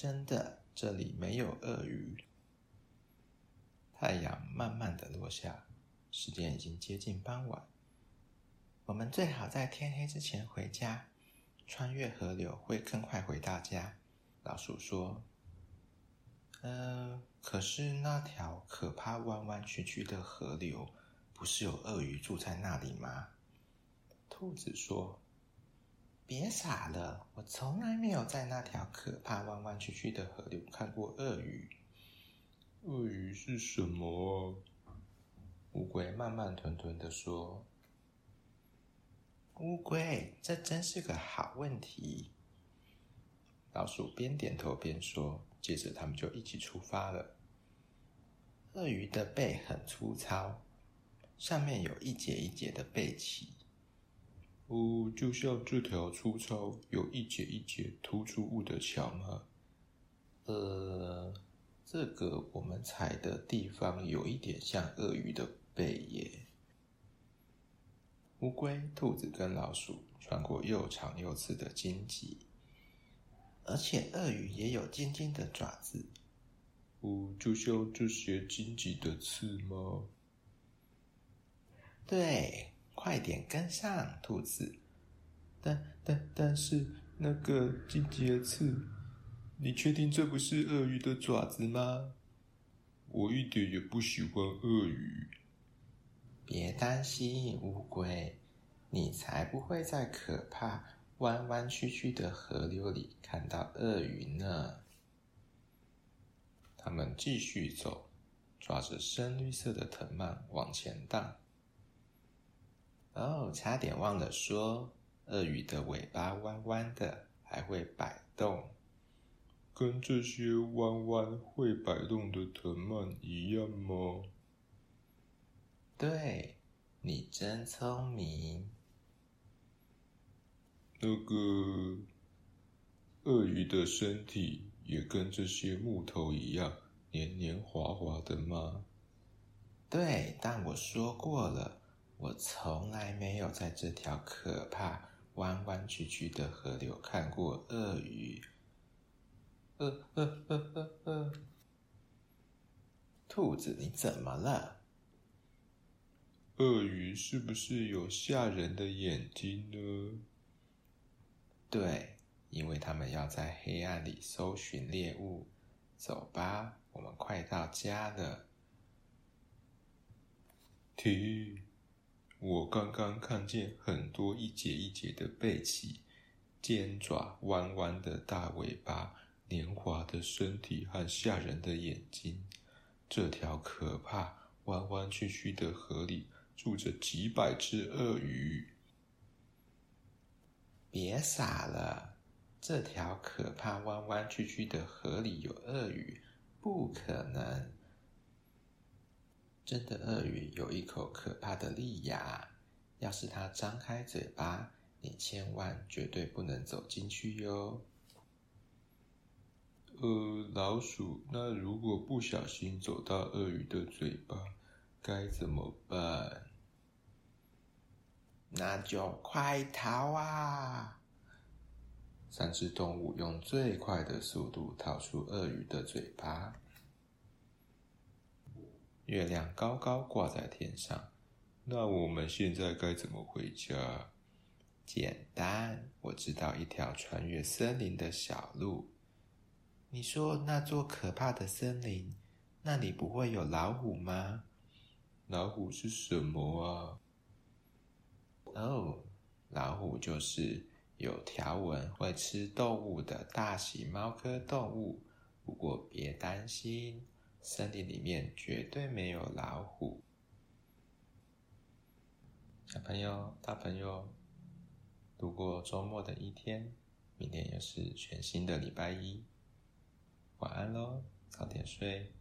真的，这里没有鳄鱼。太阳慢慢的落下，时间已经接近傍晚。我们最好在天黑之前回家，穿越河流会更快回到家。老鼠说：“嗯，可是那条可怕弯弯曲曲的河流，不是有鳄鱼住在那里吗？”兔子说：“别傻了，我从来没有在那条可怕弯弯曲曲的河流看过鳄鱼。”鳄鱼是什么？乌龟慢慢吞吞的说：“乌龟，这真是个好问题。”老鼠边点头边说，接着他们就一起出发了。鳄鱼的背很粗糙，上面有一节一节的背鳍。哦，就像这条粗糙、有一节一节突出物的桥吗？呃。这个我们踩的地方有一点像鳄鱼的背耶。乌龟、兔子跟老鼠穿过又长又刺的荆棘，而且鳄鱼也有尖尖的爪子。哦，就像这些荆棘的刺吗？对，快点跟上，兔子。但但但是那个荆棘的刺。你确定这不是鳄鱼的爪子吗？我一点也不喜欢鳄鱼。别担心，乌龟，你才不会在可怕弯弯曲曲的河流里看到鳄鱼呢。他们继续走，抓着深绿色的藤蔓往前荡。哦，差点忘了说，鳄鱼的尾巴弯弯的，还会摆动。跟这些弯弯会摆动的藤蔓一样吗？对，你真聪明。那个鳄鱼的身体也跟这些木头一样黏黏滑滑的吗？对，但我说过了，我从来没有在这条可怕弯弯曲曲的河流看过鳄鱼。呃呃呃呃呃，兔子，你怎么了？鳄鱼是不是有吓人的眼睛呢？对，因为他们要在黑暗里搜寻猎物。走吧，我们快到家了。停！我刚刚看见很多一节一节的背鳍，尖爪，弯弯的大尾巴。黏滑的身体和吓人的眼睛，这条可怕弯弯曲曲的河里住着几百只鳄鱼。别傻了，这条可怕弯弯曲曲的河里有鳄鱼？不可能！真的鳄鱼有一口可怕的利牙，要是它张开嘴巴，你千万绝对不能走进去哟。呃，老鼠，那如果不小心走到鳄鱼的嘴巴，该怎么办？那就快逃啊！三只动物用最快的速度逃出鳄鱼的嘴巴。月亮高高挂在天上，那我们现在该怎么回家？简单，我知道一条穿越森林的小路。你说那座可怕的森林，那里不会有老虎吗？老虎是什么啊？哦，老虎就是有条纹、会吃动物的大型猫科动物。不过别担心，森林里面绝对没有老虎。小朋友、大朋友，度过周末的一天，明天又是全新的礼拜一。晚安喽，早点睡。